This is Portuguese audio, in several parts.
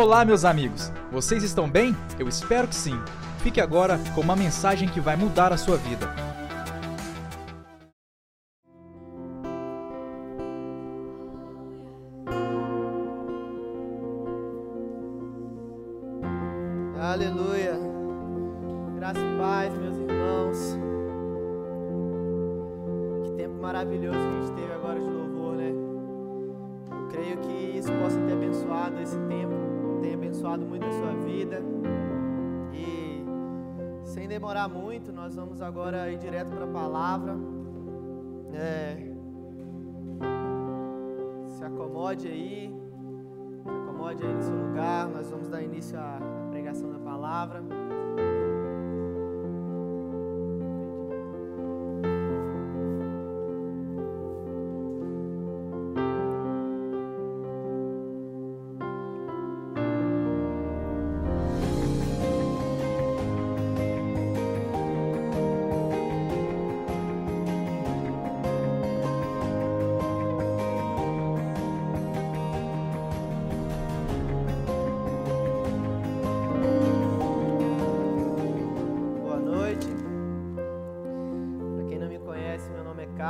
Olá, meus amigos! Vocês estão bem? Eu espero que sim. Fique agora com uma mensagem que vai mudar a sua vida. Início à pregação da palavra.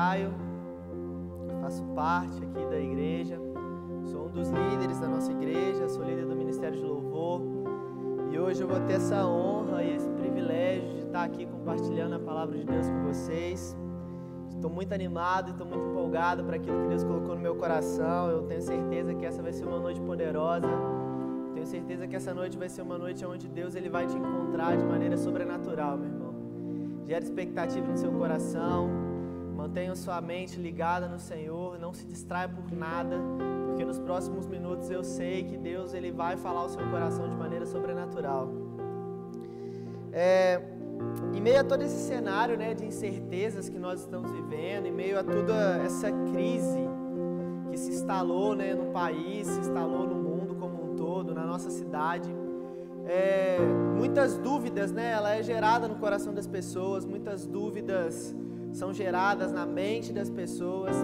Caio. Faço parte aqui da igreja. Sou um dos líderes da nossa igreja, sou líder do Ministério de Louvor. E hoje eu vou ter essa honra e esse privilégio de estar aqui compartilhando a palavra de Deus com vocês. Estou muito animado estou muito empolgado para aquilo que Deus colocou no meu coração. Eu tenho certeza que essa vai ser uma noite poderosa. Tenho certeza que essa noite vai ser uma noite onde Deus ele vai te encontrar de maneira sobrenatural, meu irmão. Gera expectativa no seu coração. Mantenha sua mente ligada no Senhor, não se distraia por nada, porque nos próximos minutos eu sei que Deus ele vai falar ao seu coração de maneira sobrenatural. É, em meio a todo esse cenário né, de incertezas que nós estamos vivendo, em meio a toda essa crise que se instalou né, no país, se instalou no mundo como um todo, na nossa cidade, é, muitas dúvidas, né, ela é gerada no coração das pessoas, muitas dúvidas são geradas na mente das pessoas.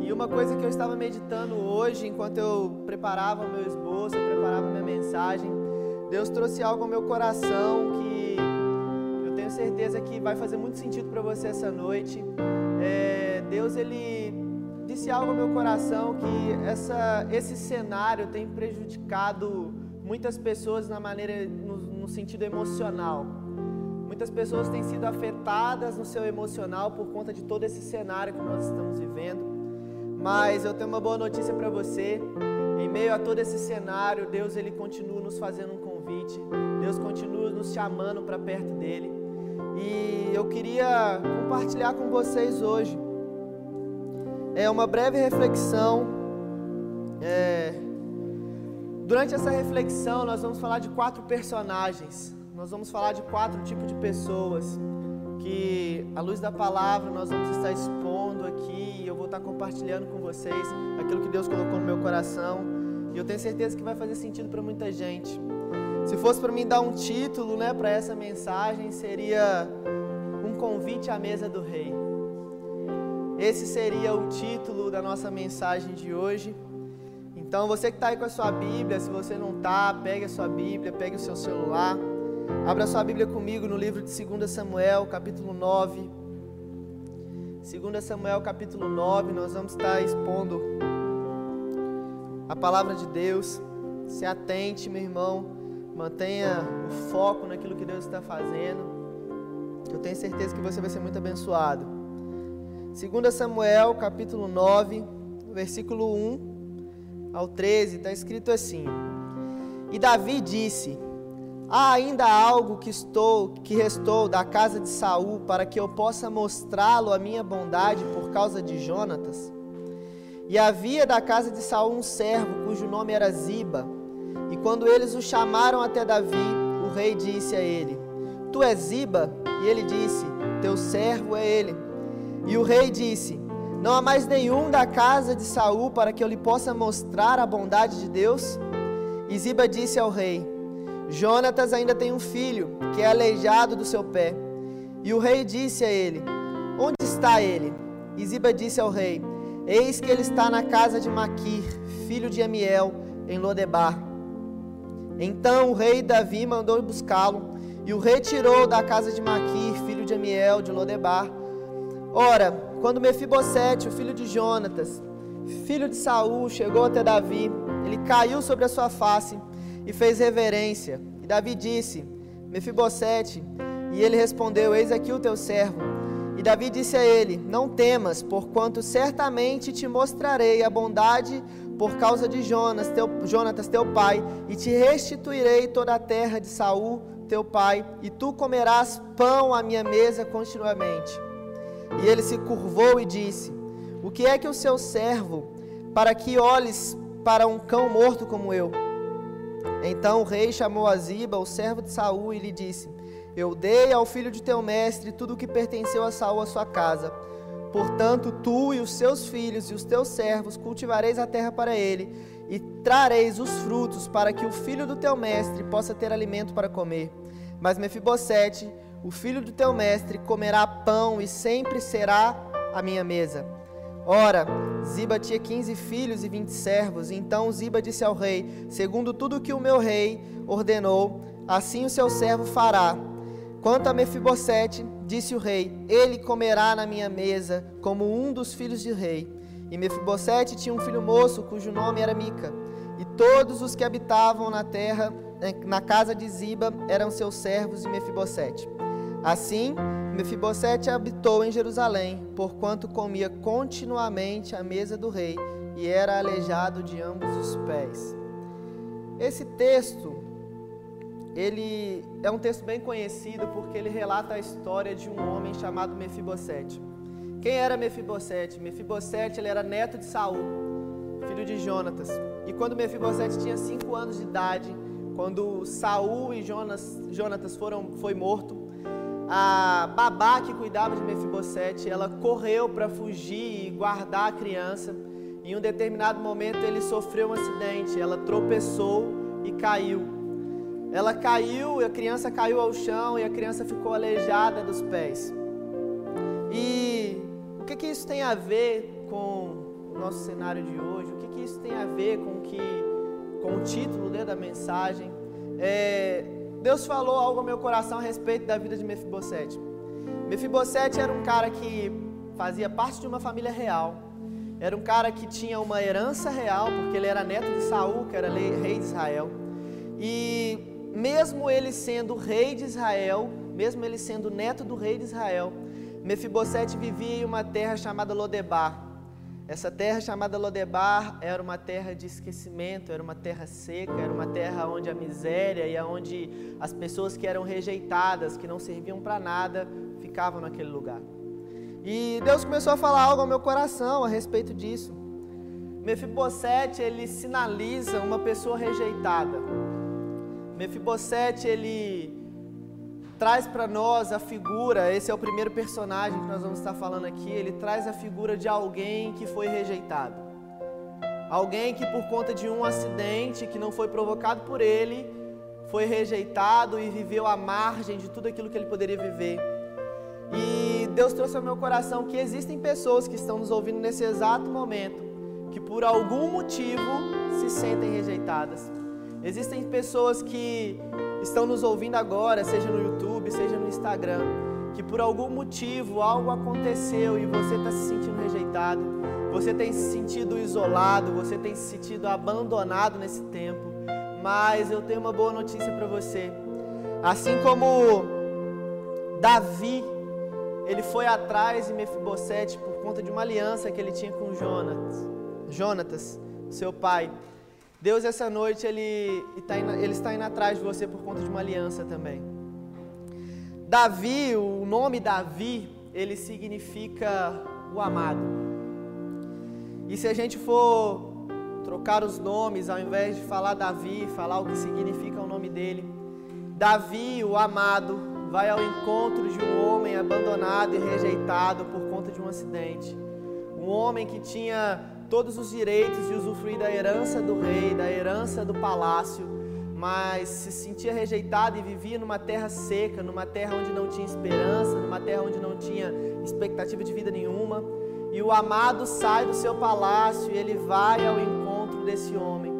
E uma coisa que eu estava meditando hoje, enquanto eu preparava o meu esboço, eu preparava minha mensagem, Deus trouxe algo ao meu coração que eu tenho certeza que vai fazer muito sentido para você essa noite. É, Deus ele disse algo ao meu coração que essa, esse cenário tem prejudicado muitas pessoas na maneira no, no sentido emocional. Muitas pessoas têm sido afetadas no seu emocional por conta de todo esse cenário que nós estamos vivendo. Mas eu tenho uma boa notícia para você. Em meio a todo esse cenário, Deus ele continua nos fazendo um convite. Deus continua nos chamando para perto dele. E eu queria compartilhar com vocês hoje é uma breve reflexão. É, durante essa reflexão, nós vamos falar de quatro personagens. Nós vamos falar de quatro tipos de pessoas que, à luz da palavra, nós vamos estar expondo aqui. E eu vou estar compartilhando com vocês aquilo que Deus colocou no meu coração. E eu tenho certeza que vai fazer sentido para muita gente. Se fosse para mim dar um título, né, para essa mensagem, seria um convite à mesa do rei. Esse seria o título da nossa mensagem de hoje. Então, você que está aí com a sua Bíblia, se você não está, pegue a sua Bíblia, pegue o seu celular. Abra sua Bíblia comigo no livro de 2 Samuel, capítulo 9. 2 Samuel, capítulo 9, nós vamos estar expondo a palavra de Deus. Se atente, meu irmão. Mantenha o foco naquilo que Deus está fazendo. Eu tenho certeza que você vai ser muito abençoado. 2 Samuel, capítulo 9, versículo 1 ao 13, está escrito assim: E Davi disse: Há ainda algo que estou, que restou da casa de Saul para que eu possa mostrá-lo a minha bondade por causa de Jonatas? E havia da casa de Saul um servo cujo nome era Ziba. E quando eles o chamaram até Davi, o rei disse a ele: Tu és Ziba? E ele disse: Teu servo é ele. E o rei disse: Não há mais nenhum da casa de Saul para que eu lhe possa mostrar a bondade de Deus? E Ziba disse ao rei: Jonatas ainda tem um filho, que é aleijado do seu pé. E o rei disse a ele: Onde está ele? E Ziba disse ao rei: Eis que ele está na casa de Maquir, filho de Amiel, em Lodebar. Então o rei Davi mandou buscá-lo e o retirou da casa de Maquir, filho de Amiel, de Lodebar. Ora, quando Mefibosete, o filho de Jonatas, filho de Saul, chegou até Davi, ele caiu sobre a sua face e fez reverência. E Davi disse: Mefibosete, e ele respondeu: Eis aqui o teu servo. E Davi disse a ele: Não temas, porquanto certamente te mostrarei a bondade por causa de Jonas, teu, Jonatas, teu pai, e te restituirei toda a terra de Saul, teu pai, e tu comerás pão à minha mesa continuamente. E ele se curvou e disse: O que é que o seu servo, para que olhes para um cão morto como eu? Então o rei chamou a Ziba, o servo de Saul, e lhe disse: Eu dei ao filho de teu mestre tudo o que pertenceu a Saul a sua casa Portanto, tu e os seus filhos e os teus servos cultivareis a terra para ele, e trareis os frutos para que o filho do teu mestre possa ter alimento para comer. Mas Mefibosete, o filho do teu mestre, comerá pão e sempre será a minha mesa. Ora, Ziba tinha quinze filhos e vinte servos. Então Ziba disse ao rei: Segundo tudo que o meu rei ordenou, assim o seu servo fará. Quanto a Mefibosete, disse o rei: Ele comerá na minha mesa como um dos filhos de rei. E Mefibosete tinha um filho moço cujo nome era Mica. E todos os que habitavam na terra, eh, na casa de Ziba, eram seus servos de Mefibosete. Assim, Mefibosete habitou em Jerusalém, porquanto comia continuamente à mesa do rei e era aleijado de ambos os pés. Esse texto ele é um texto bem conhecido porque ele relata a história de um homem chamado Mefibosete. Quem era Mefibosete? Mefibosete ele era neto de Saul, filho de Jonatas. E quando Mefibosete tinha cinco anos de idade, quando Saul e Jonas, Jonatas foram foi morto, a babá que cuidava de Mefibosete, ela correu para fugir e guardar a criança. Em um determinado momento ele sofreu um acidente, ela tropeçou e caiu. Ela caiu, a criança caiu ao chão e a criança ficou aleijada dos pés. E o que, que isso tem a ver com o nosso cenário de hoje? O que, que isso tem a ver com, que, com o título né, da mensagem? É, Deus falou algo ao meu coração a respeito da vida de Mefibosete. Mefibosete era um cara que fazia parte de uma família real. Era um cara que tinha uma herança real, porque ele era neto de Saul, que era rei de Israel. E mesmo ele sendo rei de Israel, mesmo ele sendo neto do rei de Israel, Mefibosete vivia em uma terra chamada Lodebar. Essa terra chamada Lodebar era uma terra de esquecimento, era uma terra seca, era uma terra onde a miséria e onde as pessoas que eram rejeitadas, que não serviam para nada, ficavam naquele lugar. E Deus começou a falar algo ao meu coração a respeito disso. Mefibosete, ele sinaliza uma pessoa rejeitada. Mefibosete, ele traz para nós a figura, esse é o primeiro personagem que nós vamos estar falando aqui, ele traz a figura de alguém que foi rejeitado. Alguém que por conta de um acidente que não foi provocado por ele, foi rejeitado e viveu à margem de tudo aquilo que ele poderia viver. E Deus trouxe ao meu coração que existem pessoas que estão nos ouvindo nesse exato momento, que por algum motivo se sentem rejeitadas. Existem pessoas que estão nos ouvindo agora, seja no YouTube, seja no Instagram, que por algum motivo algo aconteceu e você está se sentindo rejeitado, você tem se sentido isolado, você tem se sentido abandonado nesse tempo. Mas eu tenho uma boa notícia para você. Assim como Davi, ele foi atrás de Mefibosete por conta de uma aliança que ele tinha com Jonatas, Jonatas, seu pai. Deus, essa noite, Ele está, indo, ele está indo atrás de você por conta de uma aliança também. Davi, o nome Davi, ele significa o amado. E se a gente for trocar os nomes, ao invés de falar Davi, falar o que significa o nome dele, Davi, o amado, vai ao encontro de um homem abandonado e rejeitado por conta de um acidente. Um homem que tinha todos os direitos de usufruir da herança do rei, da herança do palácio, mas se sentia rejeitado e vivia numa terra seca, numa terra onde não tinha esperança, numa terra onde não tinha expectativa de vida nenhuma. E o amado sai do seu palácio e ele vai ao encontro desse homem.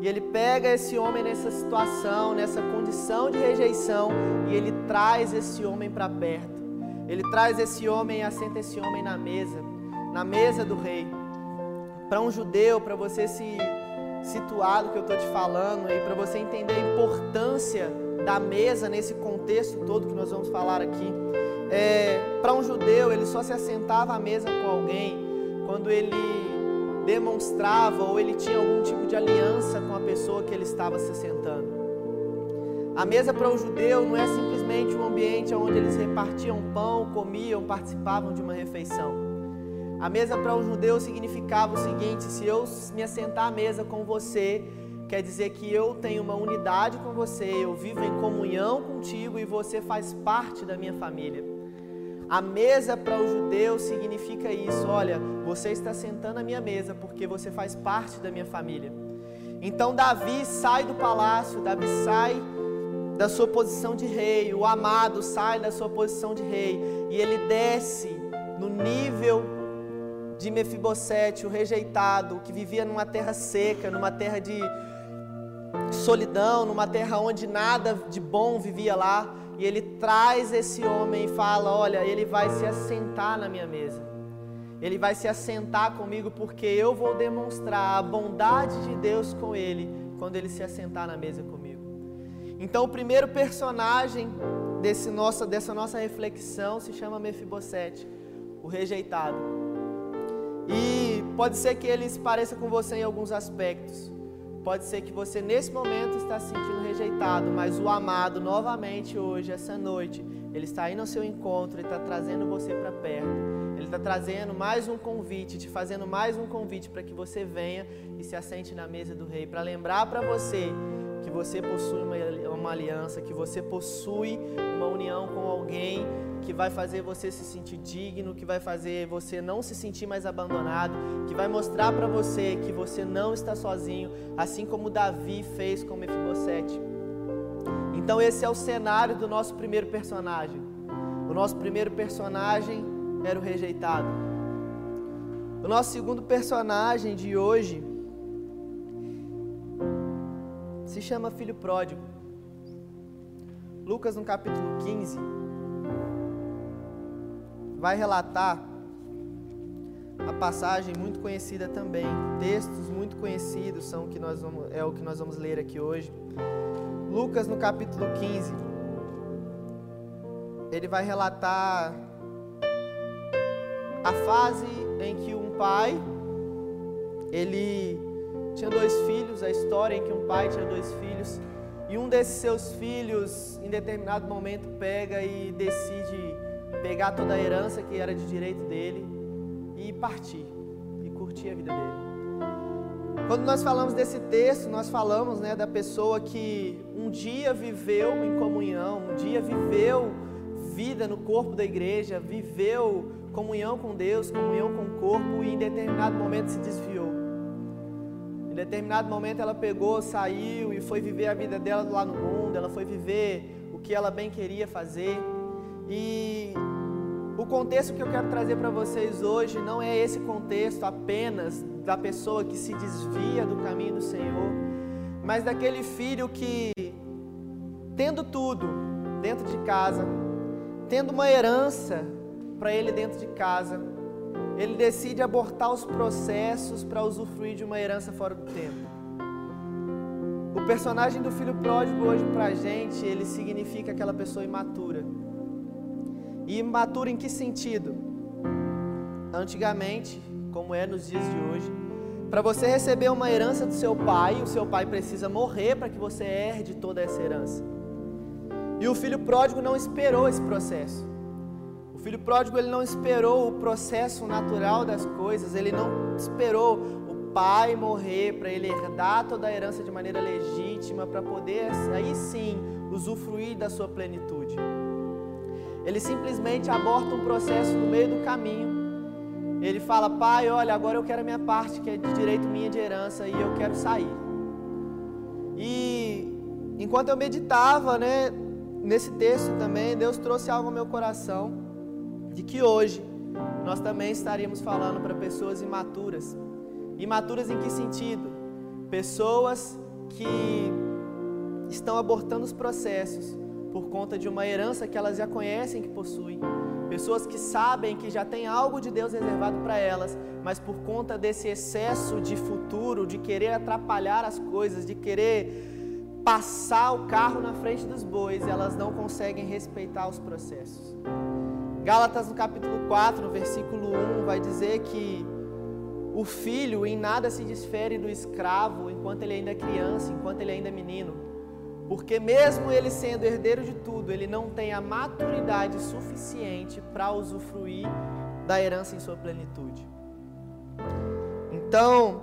E ele pega esse homem nessa situação, nessa condição de rejeição, e ele traz esse homem para perto. Ele traz esse homem e assenta esse homem na mesa, na mesa do rei. Para um judeu, para você se situar do que eu estou te falando e para você entender a importância da mesa nesse contexto todo que nós vamos falar aqui. É, para um judeu, ele só se assentava à mesa com alguém quando ele demonstrava ou ele tinha algum tipo de aliança com a pessoa que ele estava se sentando. A mesa para o judeu não é simplesmente um ambiente onde eles repartiam pão, comiam, participavam de uma refeição. A mesa para o judeu significava o seguinte: se eu me assentar à mesa com você, quer dizer que eu tenho uma unidade com você, eu vivo em comunhão contigo e você faz parte da minha família. A mesa para o judeu significa isso. Olha, você está sentando à minha mesa porque você faz parte da minha família. Então Davi sai do palácio, Davi sai da sua posição de rei, o amado sai da sua posição de rei e ele desce no nível de Mefibosete, o rejeitado, que vivia numa terra seca, numa terra de solidão, numa terra onde nada de bom vivia lá e ele traz esse homem e fala: Olha, ele vai se assentar na minha mesa. Ele vai se assentar comigo porque eu vou demonstrar a bondade de Deus com ele quando ele se assentar na mesa comigo. Então, o primeiro personagem desse nossa, dessa nossa reflexão se chama Mefibosete, o rejeitado. E pode ser que ele se pareça com você em alguns aspectos. Pode ser que você nesse momento está se sentindo rejeitado, mas o amado novamente hoje, essa noite, ele está indo ao seu encontro, ele está trazendo você para perto. Ele está trazendo mais um convite, te fazendo mais um convite para que você venha e se assente na mesa do rei, para lembrar para você que você possui uma, aliança, que você possui uma união com alguém que vai fazer você se sentir digno, que vai fazer você não se sentir mais abandonado, que vai mostrar para você que você não está sozinho, assim como Davi fez com Mefibosete. Então esse é o cenário do nosso primeiro personagem. O nosso primeiro personagem era o rejeitado. O nosso segundo personagem de hoje se chama filho pródigo. Lucas no capítulo 15 vai relatar a passagem muito conhecida também, textos muito conhecidos são o que nós vamos, é o que nós vamos ler aqui hoje. Lucas no capítulo 15, ele vai relatar a fase em que um pai ele tinha dois filhos, a história em que um pai tinha dois filhos e um desses seus filhos em determinado momento pega e decide pegar toda a herança que era de direito dele e partir e curtir a vida dele. Quando nós falamos desse texto, nós falamos né, da pessoa que um dia viveu em comunhão, um dia viveu vida no corpo da igreja, viveu comunhão com Deus, comunhão com o corpo e em determinado momento se desviou. Em determinado momento ela pegou, saiu e foi viver a vida dela lá no mundo, ela foi viver o que ela bem queria fazer. E o contexto que eu quero trazer para vocês hoje não é esse contexto apenas da pessoa que se desvia do caminho do Senhor, mas daquele filho que, tendo tudo dentro de casa, tendo uma herança para ele dentro de casa, ele decide abortar os processos para usufruir de uma herança fora do tempo. O personagem do filho pródigo hoje para a gente, ele significa aquela pessoa imatura e imaturo em que sentido? Antigamente, como é nos dias de hoje, para você receber uma herança do seu pai, o seu pai precisa morrer para que você herde toda essa herança. E o filho pródigo não esperou esse processo. Filho pródigo ele não esperou o processo natural das coisas, ele não esperou o pai morrer para ele herdar toda a herança de maneira legítima, para poder aí sim usufruir da sua plenitude. Ele simplesmente aborta um processo no meio do caminho. Ele fala: Pai, olha, agora eu quero a minha parte, que é de direito minha de herança, e eu quero sair. E enquanto eu meditava, né, nesse texto também, Deus trouxe algo ao meu coração de que hoje nós também estaríamos falando para pessoas imaturas. Imaturas em que sentido? Pessoas que estão abortando os processos por conta de uma herança que elas já conhecem que possuem. Pessoas que sabem que já tem algo de Deus reservado para elas, mas por conta desse excesso de futuro, de querer atrapalhar as coisas, de querer passar o carro na frente dos bois, elas não conseguem respeitar os processos. Gálatas no capítulo 4, no versículo 1, vai dizer que o filho em nada se desfere do escravo enquanto ele ainda é criança, enquanto ele ainda é menino. Porque mesmo ele sendo herdeiro de tudo, ele não tem a maturidade suficiente para usufruir da herança em sua plenitude. Então,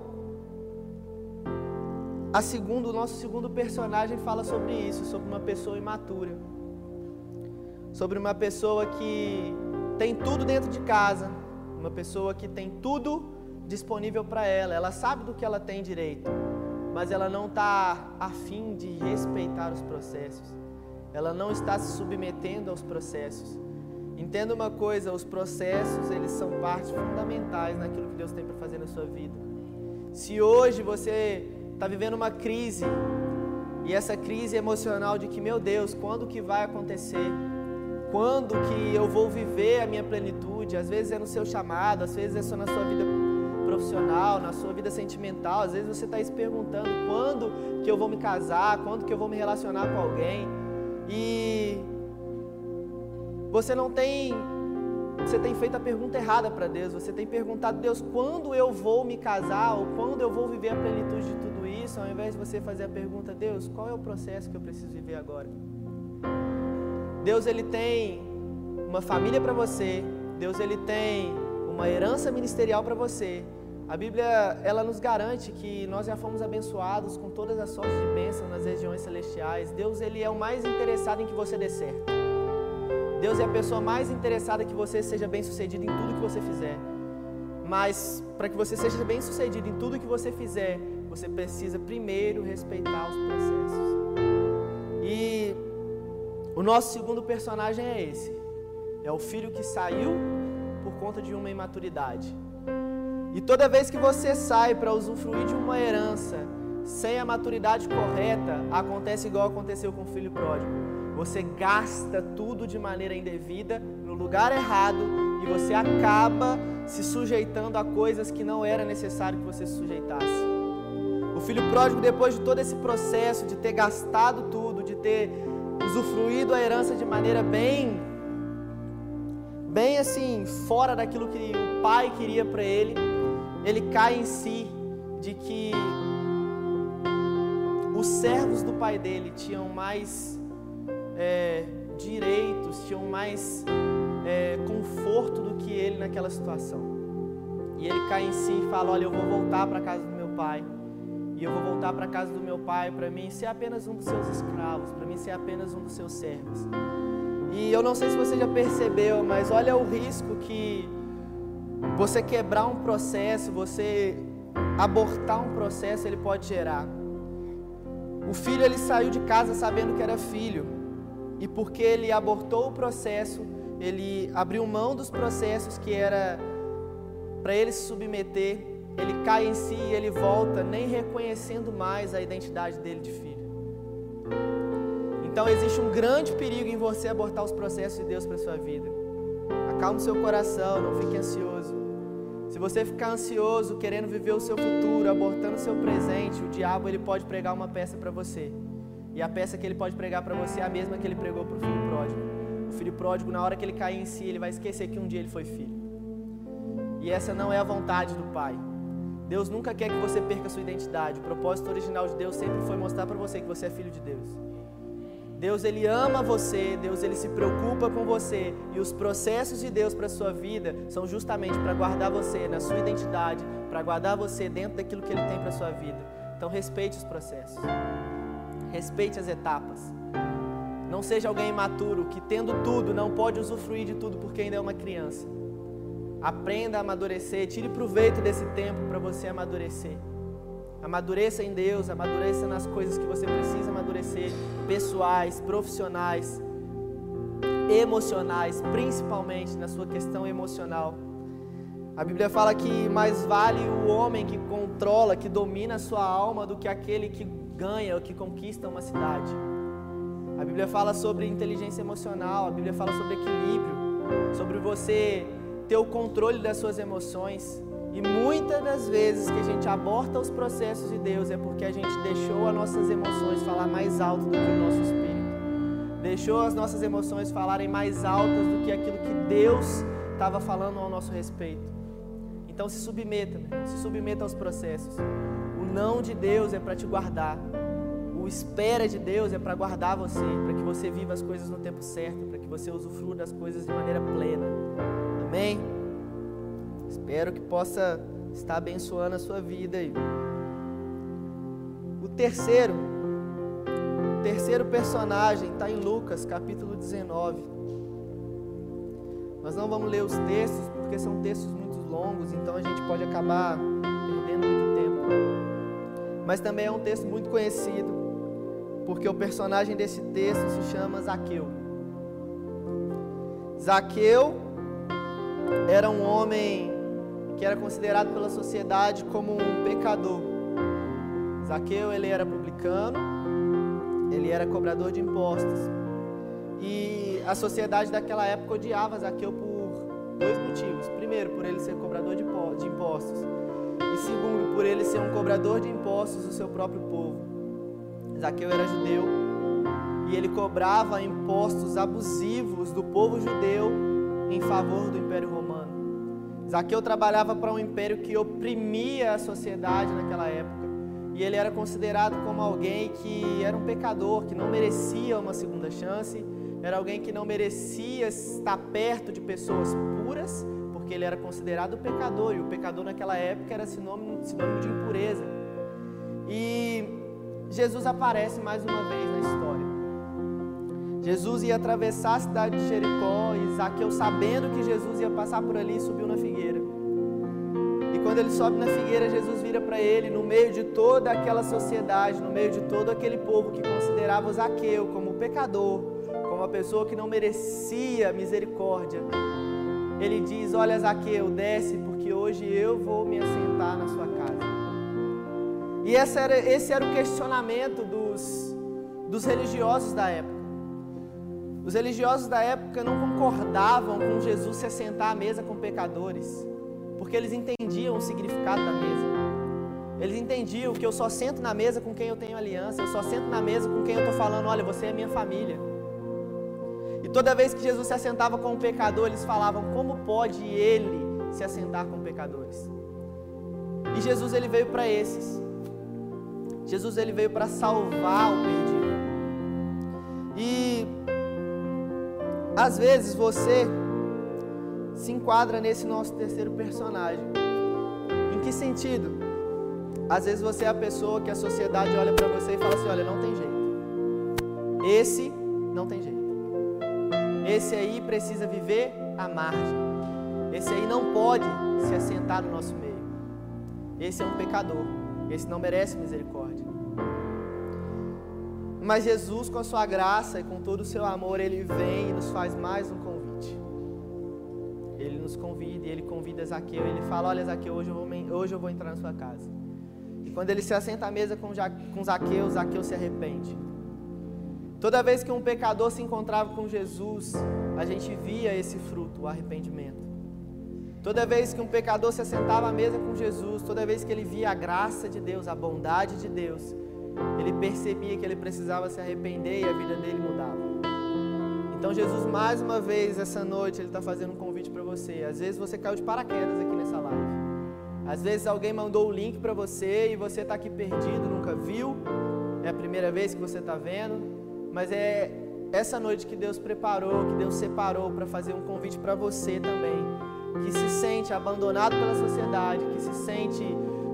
a segundo, o nosso segundo personagem fala sobre isso, sobre uma pessoa imatura. Sobre uma pessoa que tem tudo dentro de casa, uma pessoa que tem tudo disponível para ela, ela sabe do que ela tem direito, mas ela não está afim de respeitar os processos, ela não está se submetendo aos processos. Entenda uma coisa, os processos, eles são partes fundamentais naquilo que Deus tem para fazer na sua vida. Se hoje você está vivendo uma crise e essa crise emocional de que, meu Deus, quando que vai acontecer? Quando que eu vou viver a minha plenitude? Às vezes é no seu chamado, às vezes é só na sua vida profissional, na sua vida sentimental. Às vezes você está se perguntando quando que eu vou me casar, quando que eu vou me relacionar com alguém. E você não tem você tem feito a pergunta errada para Deus. Você tem perguntado, Deus, quando eu vou me casar ou quando eu vou viver a plenitude de tudo isso, ao invés de você fazer a pergunta, Deus, qual é o processo que eu preciso viver agora? Deus ele tem uma família para você. Deus ele tem uma herança ministerial para você. A Bíblia ela nos garante que nós já fomos abençoados com todas as sortes de bênção nas regiões celestiais. Deus ele é o mais interessado em que você dê certo. Deus é a pessoa mais interessada que você seja bem sucedido em tudo que você fizer. Mas para que você seja bem sucedido em tudo que você fizer, você precisa primeiro respeitar os processos. O nosso segundo personagem é esse. É o filho que saiu por conta de uma imaturidade. E toda vez que você sai para usufruir de uma herança sem a maturidade correta, acontece igual aconteceu com o filho pródigo você gasta tudo de maneira indevida, no lugar errado, e você acaba se sujeitando a coisas que não era necessário que você se sujeitasse. O filho pródigo, depois de todo esse processo de ter gastado tudo, de ter usufruído a herança de maneira bem, bem assim, fora daquilo que o pai queria para ele, ele cai em si de que os servos do pai dele tinham mais é, direitos, tinham mais é, conforto do que ele naquela situação. E ele cai em si e fala: Olha, eu vou voltar para casa do meu pai. E eu vou voltar para a casa do meu pai para mim ser apenas um dos seus escravos, para mim ser apenas um dos seus servos. E eu não sei se você já percebeu, mas olha o risco que você quebrar um processo, você abortar um processo, ele pode gerar. O filho ele saiu de casa sabendo que era filho. E porque ele abortou o processo, ele abriu mão dos processos que era para ele se submeter, ele cai em si e ele volta nem reconhecendo mais a identidade dele de filho. Então existe um grande perigo em você abortar os processos de Deus para sua vida. Acalme seu coração, não fique ansioso. Se você ficar ansioso, querendo viver o seu futuro, abortando o seu presente, o diabo ele pode pregar uma peça para você. E a peça que ele pode pregar para você é a mesma que ele pregou para o filho pródigo. O filho pródigo, na hora que ele cair em si, ele vai esquecer que um dia ele foi filho. E essa não é a vontade do Pai. Deus nunca quer que você perca sua identidade. O propósito original de Deus sempre foi mostrar para você que você é filho de Deus. Deus ele ama você, Deus ele se preocupa com você e os processos de Deus para sua vida são justamente para guardar você na sua identidade, para guardar você dentro daquilo que ele tem para sua vida. Então respeite os processos. Respeite as etapas. Não seja alguém imaturo que, tendo tudo, não pode usufruir de tudo porque ainda é uma criança. Aprenda a amadurecer, tire proveito desse tempo para você amadurecer. Amadureça em Deus, amadureça nas coisas que você precisa amadurecer, pessoais, profissionais, emocionais, principalmente na sua questão emocional. A Bíblia fala que mais vale o homem que controla, que domina a sua alma, do que aquele que ganha ou que conquista uma cidade. A Bíblia fala sobre inteligência emocional, a Bíblia fala sobre equilíbrio, sobre você ter o controle das suas emoções. E muitas das vezes que a gente aborta os processos de Deus é porque a gente deixou as nossas emoções falar mais alto do que o nosso espírito. Deixou as nossas emoções falarem mais altas do que aquilo que Deus estava falando ao nosso respeito. Então se submeta, se submeta aos processos. O não de Deus é para te guardar. O espera de Deus é para guardar você, para que você viva as coisas no tempo certo, para que você usufrua das coisas de maneira plena. Amém? Espero que possa estar abençoando a sua vida. O terceiro, o terceiro personagem está em Lucas, capítulo 19. Nós não vamos ler os textos porque são textos muito longos, então a gente pode acabar perdendo muito tempo. Mas também é um texto muito conhecido, porque o personagem desse texto se chama Zaqueu. Zaqueu era um homem que era considerado pela sociedade como um pecador. Zaqueu, ele era publicano, ele era cobrador de impostos. E a sociedade daquela época odiava Zaqueu por dois motivos. Primeiro, por ele ser cobrador de impostos. E segundo, por ele ser um cobrador de impostos do seu próprio povo. Zaqueu era judeu e ele cobrava impostos abusivos do povo judeu em favor do Império Romano. Zaqueu trabalhava para um império que oprimia a sociedade naquela época. E ele era considerado como alguém que era um pecador, que não merecia uma segunda chance, era alguém que não merecia estar perto de pessoas puras, porque ele era considerado pecador, e o pecador naquela época era sinônimo, sinônimo de impureza. E Jesus aparece mais uma vez na história. Jesus ia atravessar a cidade de Jericó e Zaqueu, sabendo que Jesus ia passar por ali, subiu na figueira. E quando ele sobe na figueira, Jesus vira para ele, no meio de toda aquela sociedade, no meio de todo aquele povo que considerava Zaqueu como pecador, como uma pessoa que não merecia misericórdia. Ele diz: Olha, Zaqueu, desce, porque hoje eu vou me assentar na sua casa. E esse era, esse era o questionamento dos, dos religiosos da época. Os religiosos da época não concordavam com Jesus se assentar à mesa com pecadores, porque eles entendiam o significado da mesa. Eles entendiam que eu só sento na mesa com quem eu tenho aliança, eu só sento na mesa com quem eu estou falando, olha, você é minha família. E toda vez que Jesus se assentava com um pecador, eles falavam, como pode ele se assentar com pecadores? E Jesus ele veio para esses. Jesus ele veio para salvar o perdido. E às vezes você se enquadra nesse nosso terceiro personagem. Em que sentido? Às vezes você é a pessoa que a sociedade olha para você e fala assim: olha, não tem jeito. Esse não tem jeito. Esse aí precisa viver à margem. Esse aí não pode se assentar no nosso meio. Esse é um pecador. Esse não merece misericórdia. Mas Jesus, com a sua graça e com todo o seu amor, ele vem e nos faz mais um convite. Ele nos convida e ele convida Zaqueu. Ele fala: Olha, Zaqueu, hoje eu vou, hoje eu vou entrar na sua casa. E quando ele se assenta à mesa com, com Zaqueu, Zaqueu se arrepende. Toda vez que um pecador se encontrava com Jesus, a gente via esse fruto, o arrependimento. Toda vez que um pecador se assentava à mesa com Jesus, toda vez que ele via a graça de Deus, a bondade de Deus, ele percebia que ele precisava se arrepender e a vida dele mudava. Então Jesus mais uma vez essa noite ele está fazendo um convite para você. Às vezes você caiu de paraquedas aqui nessa live. Às vezes alguém mandou o link para você e você está aqui perdido, nunca viu. É a primeira vez que você está vendo, mas é essa noite que Deus preparou, que Deus separou para fazer um convite para você também, que se sente abandonado pela sociedade, que se sente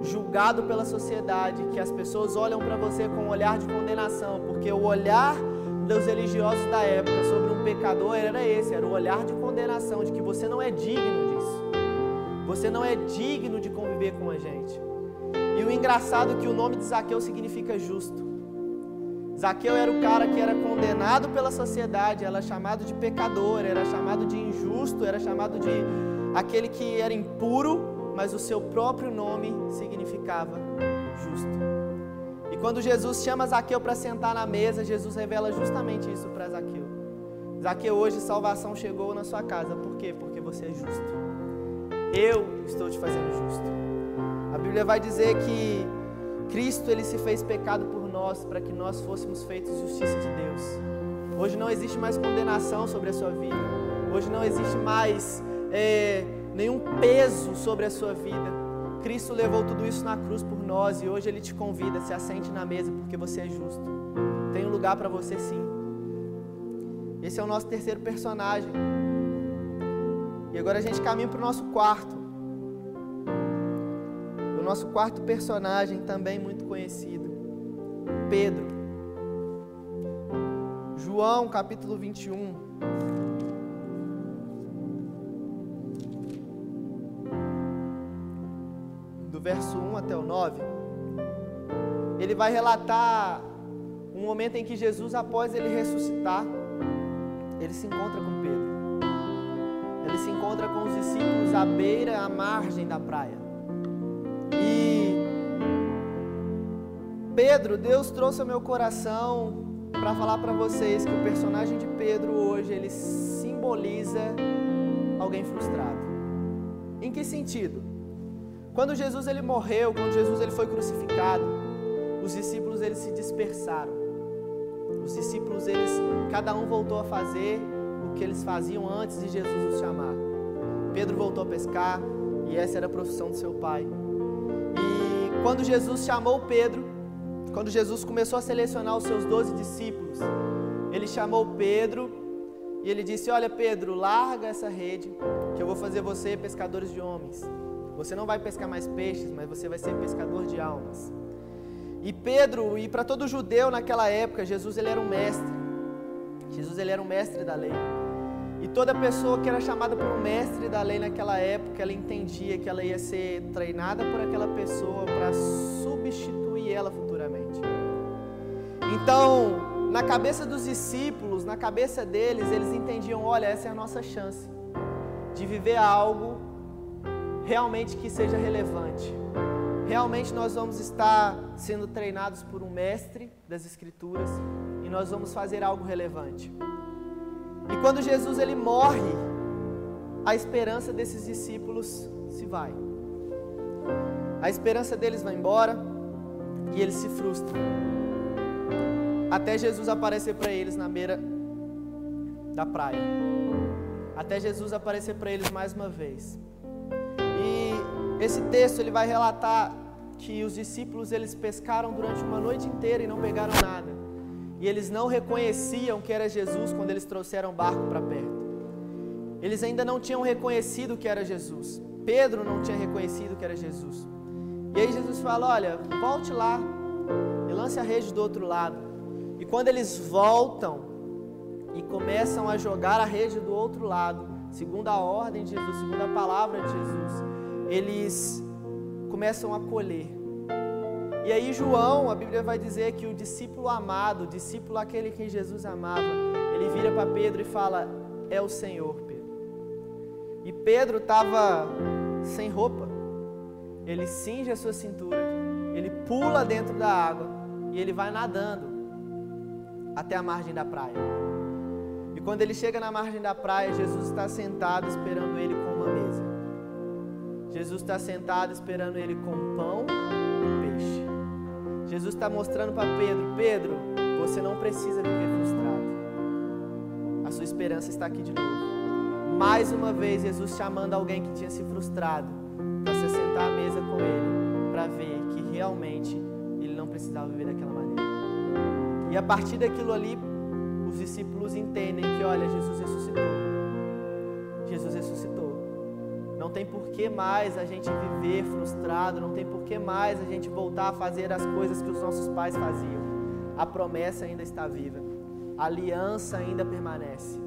julgado pela sociedade, que as pessoas olham para você com um olhar de condenação, porque o olhar dos religiosos da época sobre um pecador era esse, era o olhar de condenação, de que você não é digno disso. Você não é digno de conviver com a gente. E o engraçado é que o nome de Zaqueu significa justo. Zaqueu era o cara que era condenado pela sociedade, era chamado de pecador, era chamado de injusto, era chamado de aquele que era impuro, mas o seu próprio nome significava justo. E quando Jesus chama Zaqueu para sentar na mesa, Jesus revela justamente isso para Zaqueu. Zaqueu, hoje salvação chegou na sua casa. Por quê? Porque você é justo. Eu estou te fazendo justo. A Bíblia vai dizer que Cristo ele se fez pecado por nós para que nós fôssemos feitos justiça de Deus. Hoje não existe mais condenação sobre a sua vida. Hoje não existe mais é, nenhum peso sobre a sua vida. Cristo levou tudo isso na cruz por nós e hoje Ele te convida, se assente na mesa porque você é justo. Tem um lugar para você sim. Esse é o nosso terceiro personagem. E agora a gente caminha para o nosso quarto. O nosso quarto personagem, também muito conhecido, Pedro. João capítulo 21. Verso 1 até o 9, ele vai relatar um momento em que Jesus, após ele ressuscitar, ele se encontra com Pedro. Ele se encontra com os discípulos à beira, à margem da praia. E Pedro, Deus trouxe ao meu coração para falar para vocês que o personagem de Pedro hoje ele simboliza alguém frustrado. Em que sentido? Quando Jesus ele morreu, quando Jesus ele foi crucificado, os discípulos eles se dispersaram. Os discípulos eles cada um voltou a fazer o que eles faziam antes de Jesus os chamar. Pedro voltou a pescar e essa era a profissão do seu pai. E quando Jesus chamou Pedro, quando Jesus começou a selecionar os seus doze discípulos, ele chamou Pedro e ele disse: Olha, Pedro, larga essa rede, que eu vou fazer você pescadores de homens. Você não vai pescar mais peixes, mas você vai ser pescador de almas. E Pedro, e para todo judeu naquela época, Jesus ele era um mestre. Jesus ele era um mestre da lei. E toda pessoa que era chamada por um mestre da lei naquela época, ela entendia que ela ia ser treinada por aquela pessoa para substituir ela futuramente. Então, na cabeça dos discípulos, na cabeça deles, eles entendiam: olha, essa é a nossa chance de viver algo realmente que seja relevante. Realmente nós vamos estar sendo treinados por um mestre das escrituras e nós vamos fazer algo relevante. E quando Jesus ele morre, a esperança desses discípulos se vai. A esperança deles vai embora e eles se frustram. Até Jesus aparecer para eles na beira da praia. Até Jesus aparecer para eles mais uma vez. Esse texto ele vai relatar que os discípulos eles pescaram durante uma noite inteira e não pegaram nada. E eles não reconheciam que era Jesus quando eles trouxeram o barco para perto. Eles ainda não tinham reconhecido que era Jesus. Pedro não tinha reconhecido que era Jesus. E aí Jesus fala: Olha, volte lá e lance a rede do outro lado. E quando eles voltam e começam a jogar a rede do outro lado, segundo a ordem de Jesus, segundo a palavra de Jesus, eles começam a colher. E aí João, a Bíblia vai dizer que o discípulo amado, o discípulo aquele que Jesus amava, ele vira para Pedro e fala: "É o Senhor, Pedro". E Pedro estava sem roupa. Ele cinge a sua cintura, ele pula dentro da água e ele vai nadando até a margem da praia. E quando ele chega na margem da praia, Jesus está sentado esperando ele com uma mesa. Jesus está sentado esperando ele com pão e peixe. Jesus está mostrando para Pedro: Pedro, você não precisa viver frustrado. A sua esperança está aqui de novo. Mais uma vez, Jesus chamando alguém que tinha se frustrado para se sentar à mesa com ele, para ver que realmente ele não precisava viver daquela maneira. E a partir daquilo ali, os discípulos entendem que, olha, Jesus ressuscitou. Jesus ressuscitou. Tem por que mais a gente viver frustrado, não tem por que mais a gente voltar a fazer as coisas que os nossos pais faziam. A promessa ainda está viva, a aliança ainda permanece.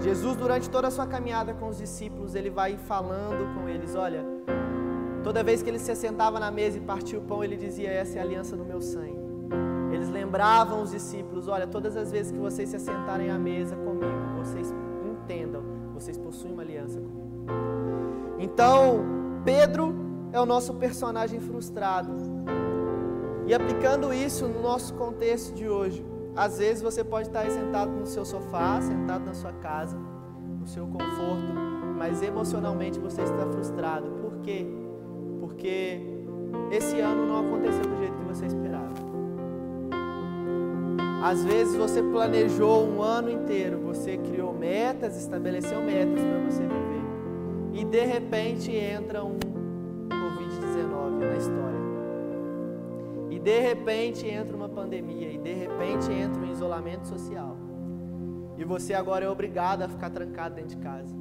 Jesus, durante toda a sua caminhada com os discípulos, ele vai falando com eles: olha, toda vez que ele se sentava na mesa e partia o pão, ele dizia: essa é a aliança do meu sangue. Eles lembravam os discípulos: olha, todas as vezes que vocês se assentarem à mesa comigo, vocês entendam, vocês possuem uma aliança comigo. Então, Pedro é o nosso personagem frustrado. E aplicando isso no nosso contexto de hoje, às vezes você pode estar sentado no seu sofá, sentado na sua casa, no seu conforto, mas emocionalmente você está frustrado. Por quê? Porque esse ano não aconteceu do jeito que você esperava. Às vezes você planejou um ano inteiro, você criou metas, estabeleceu metas para você viver. E de repente entra um Covid-19 na história. E de repente entra uma pandemia, e de repente entra um isolamento social. E você agora é obrigado a ficar trancado dentro de casa.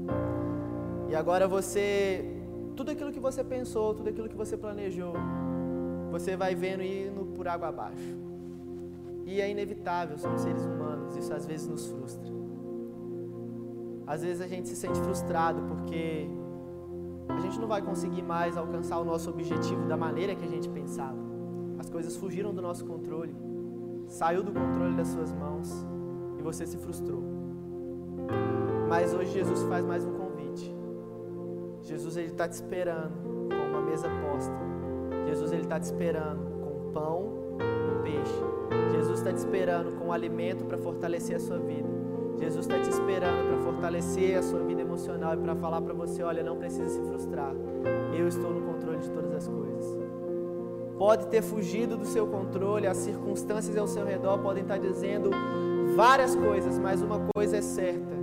E agora você, tudo aquilo que você pensou, tudo aquilo que você planejou, você vai vendo indo por água abaixo. E é inevitável, somos seres humanos, isso às vezes nos frustra. Às vezes a gente se sente frustrado porque a gente não vai conseguir mais alcançar o nosso objetivo da maneira que a gente pensava. As coisas fugiram do nosso controle, saiu do controle das suas mãos e você se frustrou. Mas hoje Jesus faz mais um convite. Jesus ele está te esperando com uma mesa posta. Jesus ele está te esperando com pão e peixe. Jesus está te esperando com alimento para fortalecer a sua vida. Jesus está te esperando para fortalecer a sua vida emocional e para falar para você: olha, não precisa se frustrar. Eu estou no controle de todas as coisas pode ter fugido do seu controle, as circunstâncias ao seu redor podem estar dizendo várias coisas, mas uma coisa é certa: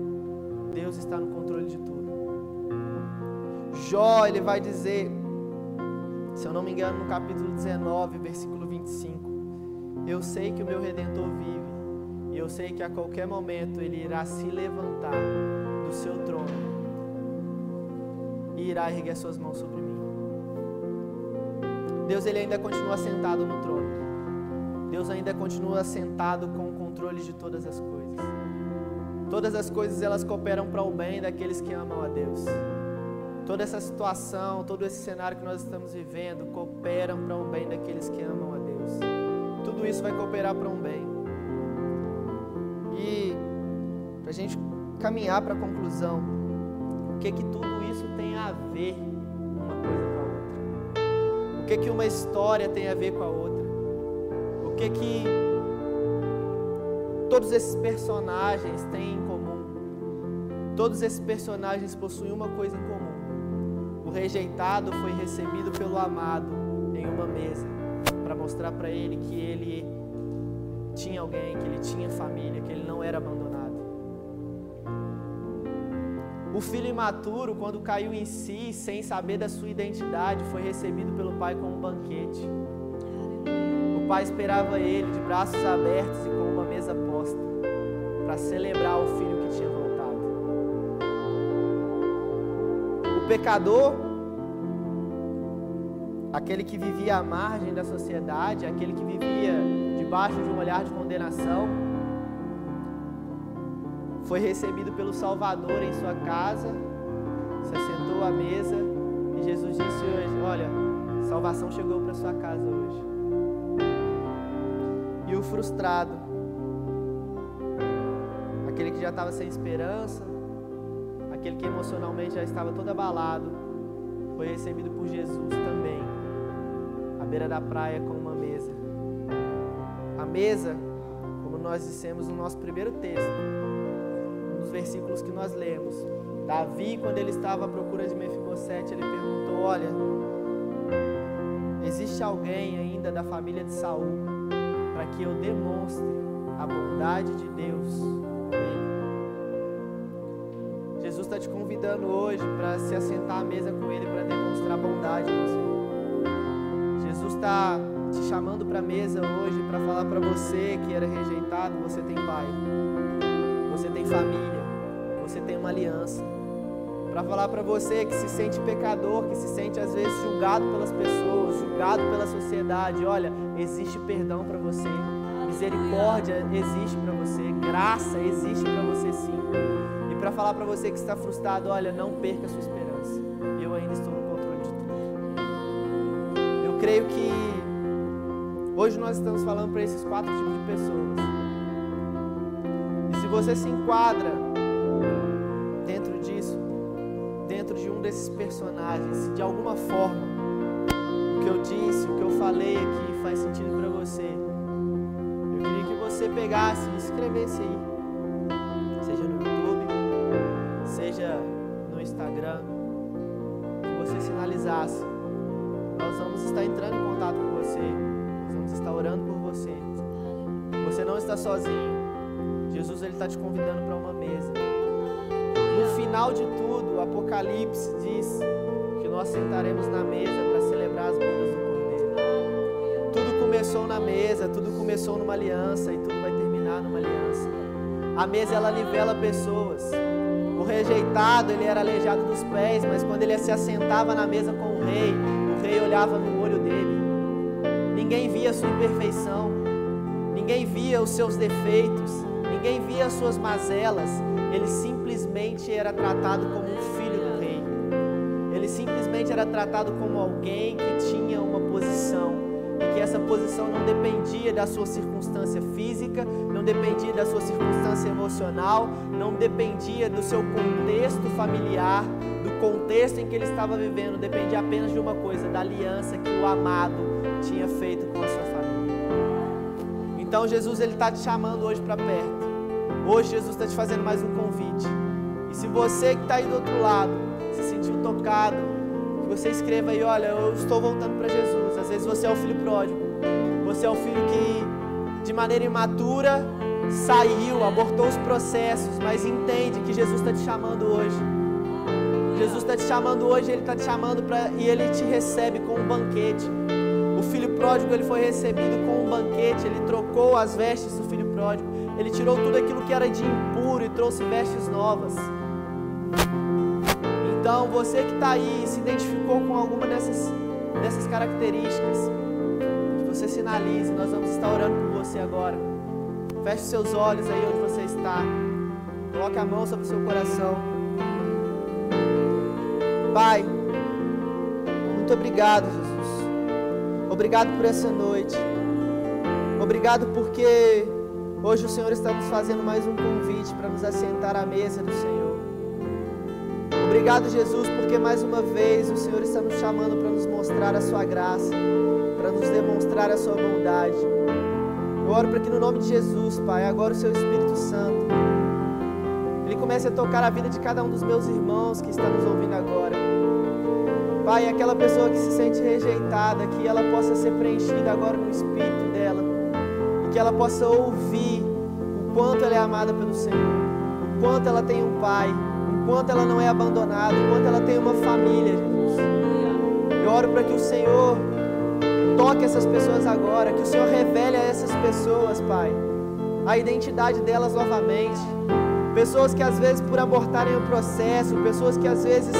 Deus está no controle de tudo. Jó, ele vai dizer, se eu não me engano, no capítulo 19, versículo 25: Eu sei que o meu redentor vive, e eu sei que a qualquer momento ele irá se levantar do seu trono e irá erguer suas mãos sobre mim. Deus ele ainda continua sentado no trono. Deus ainda continua sentado com o controle de todas as coisas. Todas as coisas elas cooperam para o bem daqueles que amam a Deus. Toda essa situação, todo esse cenário que nós estamos vivendo cooperam para o bem daqueles que amam a Deus. Tudo isso vai cooperar para um bem. E para a gente caminhar para a conclusão, o que que tudo isso tem a ver uma coisa com a outra? O que que uma história tem a ver com a outra? O que que todos esses personagens têm em comum? Todos esses personagens possuem uma coisa em comum. O rejeitado foi recebido pelo amado em uma mesa para mostrar para ele que ele tinha alguém, que ele tinha família, que ele não era abandonado. O filho imaturo, quando caiu em si, sem saber da sua identidade, foi recebido pelo pai com um banquete. O pai esperava ele de braços abertos e com uma mesa posta, para celebrar o filho que tinha voltado. O pecador, aquele que vivia à margem da sociedade, aquele que vivia debaixo de um olhar de condenação, foi recebido pelo Salvador em sua casa, se assentou à mesa e Jesus disse hoje: Olha, salvação chegou para sua casa hoje. E o frustrado, aquele que já estava sem esperança, aquele que emocionalmente já estava todo abalado, foi recebido por Jesus também, à beira da praia com uma mesa. Mesa, como nós dissemos no nosso primeiro texto, versículos que nós lemos. Davi, quando ele estava à procura de Mefibosete, ele perguntou: Olha, existe alguém ainda da família de Saul para que eu demonstre a bondade de Deus? Jesus está te convidando hoje para se assentar à mesa com Ele para demonstrar bondade em você. Jesus está te chamando para a mesa hoje para falar para você que era rejeitado, você tem pai, você tem família você tem uma aliança. Para falar para você que se sente pecador, que se sente às vezes julgado pelas pessoas, julgado pela sociedade, olha, existe perdão para você. Misericórdia existe para você, graça existe para você sim. E para falar para você que está frustrado, olha, não perca a sua esperança. Eu ainda estou no controle de tudo. Eu creio que hoje nós estamos falando para esses quatro tipos de pessoas. E se você se enquadra dentro de um desses personagens, de alguma forma, o que eu disse, o que eu falei aqui faz sentido para você, eu queria que você pegasse e escrevesse aí, seja no YouTube, seja no Instagram, que você sinalizasse. Nós vamos estar entrando em contato com você, estar orando por você. Você não está sozinho. Jesus ele está te convidando para uma mesa. No final de tudo, o Apocalipse diz que nós sentaremos na mesa para celebrar as bodas do Cordeiro. Tudo começou na mesa, tudo começou numa aliança e tudo vai terminar numa aliança. A mesa ela nivela pessoas. O rejeitado, ele era aleijado dos pés, mas quando ele se assentava na mesa com o rei, o rei olhava no. Ninguém via a sua imperfeição, ninguém via os seus defeitos, ninguém via as suas mazelas, ele simplesmente era tratado como um filho do rei. Ele simplesmente era tratado como alguém que tinha uma posição e que essa posição não dependia da sua circunstância física, não dependia da sua circunstância emocional, não dependia do seu contexto familiar, do contexto em que ele estava vivendo, dependia apenas de uma coisa, da aliança que o amado tinha feito com a sua família. Então Jesus ele está te chamando hoje para perto. Hoje Jesus está te fazendo mais um convite. E se você que está aí do outro lado se sentiu tocado, que você escreva aí, olha, eu estou voltando para Jesus. Às vezes você é o filho pródigo. Você é o filho que de maneira imatura saiu, abortou os processos, mas entende que Jesus está te chamando hoje. Jesus está te chamando hoje, Ele está te chamando para e Ele te recebe com um banquete. Filho pródigo ele foi recebido com um banquete, ele trocou as vestes do filho pródigo, ele tirou tudo aquilo que era de impuro e trouxe vestes novas. Então, você que está aí se identificou com alguma dessas, dessas características, que você sinalize, nós vamos estar orando por você agora. Feche seus olhos aí onde você está. Coloque a mão sobre o seu coração. Pai, muito obrigado, Jesus. Obrigado por essa noite. Obrigado porque hoje o Senhor está nos fazendo mais um convite para nos assentar à mesa do Senhor. Obrigado, Jesus, porque mais uma vez o Senhor está nos chamando para nos mostrar a sua graça, para nos demonstrar a sua bondade. Eu oro para que no nome de Jesus, Pai, agora o seu Espírito Santo, ele comece a tocar a vida de cada um dos meus irmãos que está nos ouvindo agora. Pai, aquela pessoa que se sente rejeitada, que ela possa ser preenchida agora no espírito dela, e que ela possa ouvir o quanto ela é amada pelo Senhor, o quanto ela tem um pai, o quanto ela não é abandonada, o quanto ela tem uma família, Jesus. Eu oro para que o Senhor toque essas pessoas agora, que o Senhor revele a essas pessoas, Pai, a identidade delas novamente. Pessoas que às vezes por abortarem o processo, pessoas que às vezes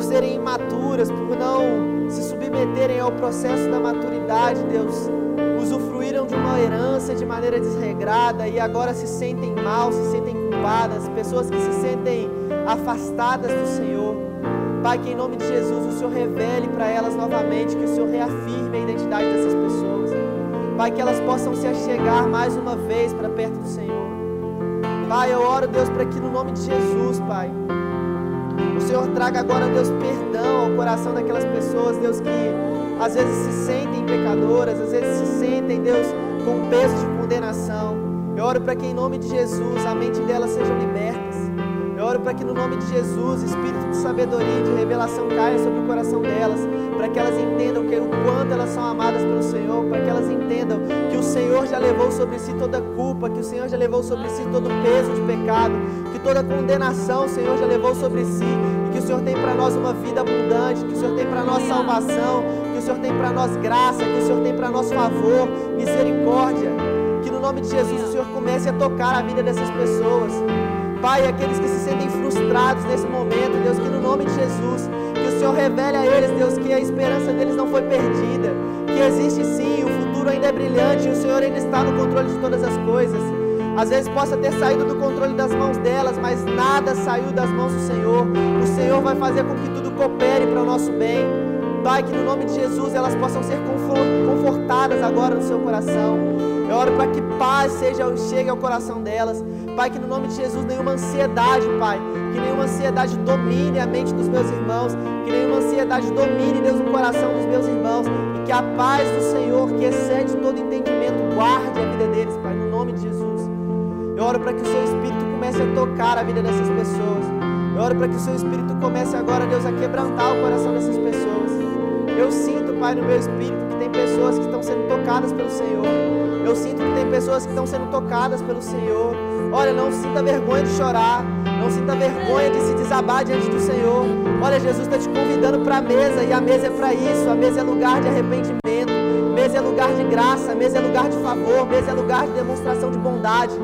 por serem imaturas, por não se submeterem ao processo da maturidade, Deus, usufruíram de uma herança de maneira desregrada e agora se sentem mal, se sentem culpadas, pessoas que se sentem afastadas do Senhor. Pai, que em nome de Jesus o Senhor revele para elas novamente, que o Senhor reafirme a identidade dessas pessoas. Pai, que elas possam se achegar mais uma vez para perto do Senhor. Pai, eu oro, Deus, para que no nome de Jesus, Pai, o Senhor traga agora, Deus, perdão ao coração daquelas pessoas, Deus, que às vezes se sentem pecadoras, às vezes se sentem, Deus, com peso de condenação. Eu oro para que em nome de Jesus a mente delas sejam libertas. Eu oro para que no nome de Jesus, espírito de sabedoria e de revelação caia sobre o coração delas, para que elas entendam que o quanto elas são amadas pelo Senhor, para que elas entendam que o Senhor já levou sobre si toda culpa, que o Senhor já levou sobre si todo o peso de pecado, que toda condenação o Senhor já levou sobre si, e que o Senhor tem para nós uma vida abundante, que o Senhor tem para nós salvação, que o Senhor tem para nós graça, que o Senhor tem para nós favor, misericórdia. Que no nome de Jesus o Senhor comece a tocar a vida dessas pessoas. Pai, aqueles que se sentem frustrados nesse momento, Deus, que no nome de Jesus, Senhor revele a eles, Deus, que a esperança deles não foi perdida, que existe sim, o futuro ainda é brilhante e o Senhor ainda está no controle de todas as coisas. Às vezes possa ter saído do controle das mãos delas, mas nada saiu das mãos do Senhor. O Senhor vai fazer com que tudo coopere para o nosso bem. Pai, que no nome de Jesus elas possam ser confortadas agora no seu coração. Eu oro para que paz seja, chegue ao coração delas. Pai, que no nome de Jesus nenhuma ansiedade, Pai, que nenhuma ansiedade domine a mente dos meus irmãos, que nenhuma ansiedade domine, Deus, o coração dos meus irmãos, e que a paz do Senhor, que excede todo entendimento, guarde a vida deles, Pai, no nome de Jesus. Eu oro para que o seu Espírito comece a tocar a vida dessas pessoas. Eu oro para que o seu Espírito comece agora, Deus, a quebrantar o coração dessas pessoas. Eu sinto, Pai, no meu espírito que tem pessoas que estão sendo tocadas pelo Senhor. Eu sinto que tem pessoas que estão sendo tocadas pelo Senhor. Olha, não sinta vergonha de chorar. Não sinta vergonha de se desabar diante do Senhor. Olha, Jesus está te convidando para a mesa e a mesa é para isso. A mesa é lugar de arrependimento. Mesa é lugar de graça. Mesa é lugar de favor. Mesa é lugar de demonstração de bondade.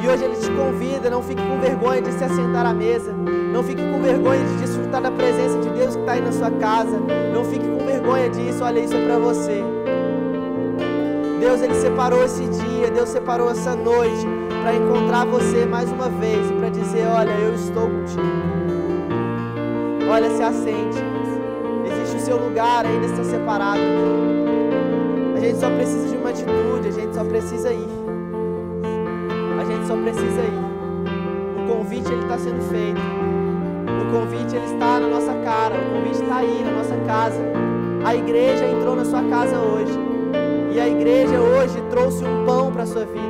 E hoje Ele te convida. Não fique com vergonha de se assentar à mesa. Não fique com vergonha de desfrutar da presença de Deus que está aí na sua casa. Não fique com vergonha disso. Olha, isso é para você. Deus, Ele separou esse dia. Deus separou essa noite para encontrar você mais uma vez e para dizer: Olha, eu estou contigo. Olha, se assente. Existe o seu lugar, ainda está separado. A gente só precisa de uma atitude, a gente só precisa ir. A gente só precisa ir. O convite ele está sendo feito. O convite ele está na nossa cara. O convite está aí na nossa casa. A igreja entrou na sua casa hoje. E a igreja hoje trouxe um pão para a sua vida.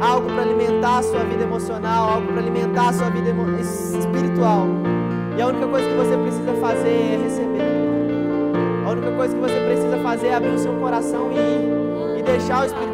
Algo para alimentar a sua vida emocional, algo para alimentar a sua vida espiritual. E a única coisa que você precisa fazer é receber. A única coisa que você precisa fazer é abrir o seu coração e ir. E deixar o Espírito